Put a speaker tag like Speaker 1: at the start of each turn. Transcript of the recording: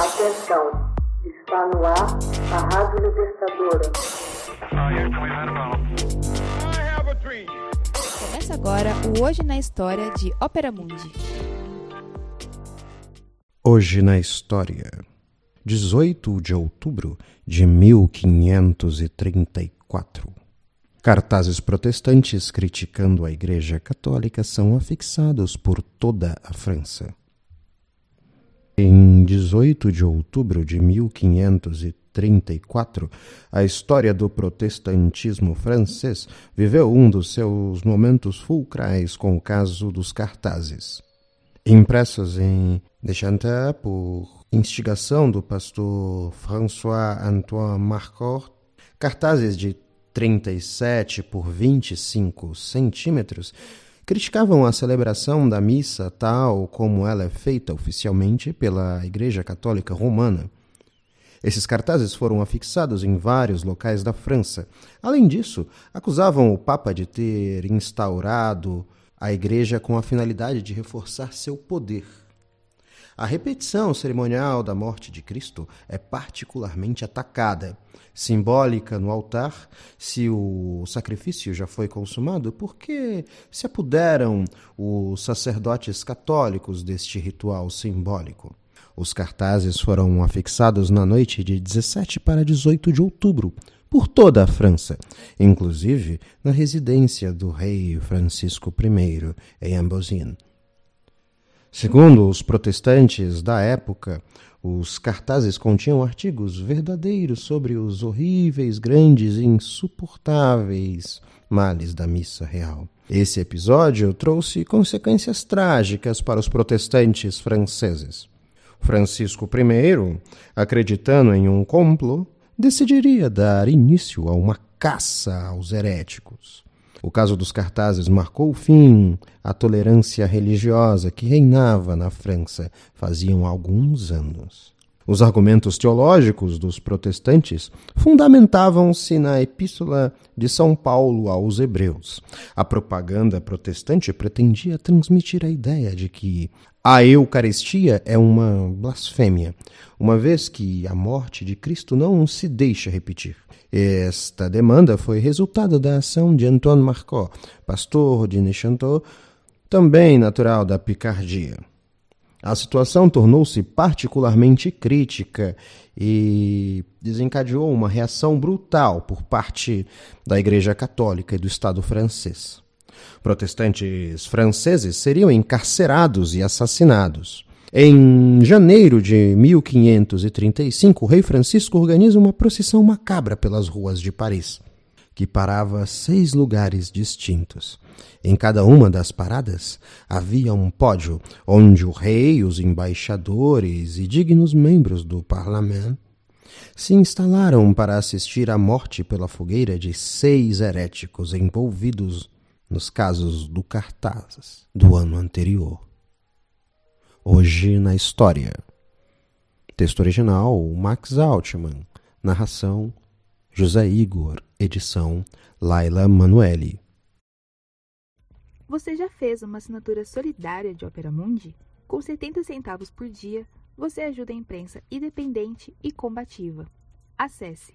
Speaker 1: Atenção, está no ar a Rádio Libertadora.
Speaker 2: Começa agora o Hoje na História de Ópera Mundi.
Speaker 3: Hoje na História, 18 de outubro de 1534. Cartazes protestantes criticando a Igreja Católica são afixados por toda a França. Em 18 de outubro de 1534, a história do protestantismo francês viveu um dos seus momentos fulcrais com o caso dos cartazes. Impressos em Deschantel por instigação do pastor François-Antoine Marcourt, cartazes de 37 por 25 centímetros criticavam a celebração da missa tal como ela é feita oficialmente pela Igreja Católica Romana. Esses cartazes foram afixados em vários locais da França. Além disso, acusavam o Papa de ter instaurado a Igreja com a finalidade de reforçar seu poder. A repetição cerimonial da morte de Cristo é particularmente atacada, simbólica no altar, se o sacrifício já foi consumado, porque se apoderam os sacerdotes católicos deste ritual simbólico. Os cartazes foram afixados na noite de 17 para 18 de outubro, por toda a França, inclusive na residência do rei Francisco I, em Ambosine. Segundo os protestantes da época, os cartazes continham artigos verdadeiros sobre os horríveis, grandes e insuportáveis males da missa real. Esse episódio trouxe consequências trágicas para os protestantes franceses. Francisco I, acreditando em um complô, decidiria dar início a uma caça aos heréticos. O caso dos cartazes marcou o fim à tolerância religiosa que reinava na França faziam alguns anos. Os argumentos teológicos dos protestantes fundamentavam-se na Epístola de São Paulo aos Hebreus. A propaganda protestante pretendia transmitir a ideia de que a Eucaristia é uma blasfêmia, uma vez que a morte de Cristo não se deixa repetir. Esta demanda foi resultado da ação de Antoine Marcot, pastor de Nechanteau, também natural da Picardia. A situação tornou-se particularmente crítica e desencadeou uma reação brutal por parte da Igreja Católica e do Estado francês. Protestantes franceses seriam encarcerados e assassinados. Em janeiro de 1535, o rei Francisco organiza uma procissão macabra pelas ruas de Paris, que parava seis lugares distintos. Em cada uma das paradas havia um pódio onde o rei, os embaixadores e dignos membros do parlamento se instalaram para assistir à morte pela fogueira de seis heréticos envolvidos nos casos do cartaz do ano anterior. Hoje na História. Texto original Max Altman. Narração José Igor. Edição Laila Manuelle.
Speaker 2: Você já fez uma assinatura solidária de Opera Mundi? Com 70 centavos por dia, você ajuda a imprensa independente e combativa. Acesse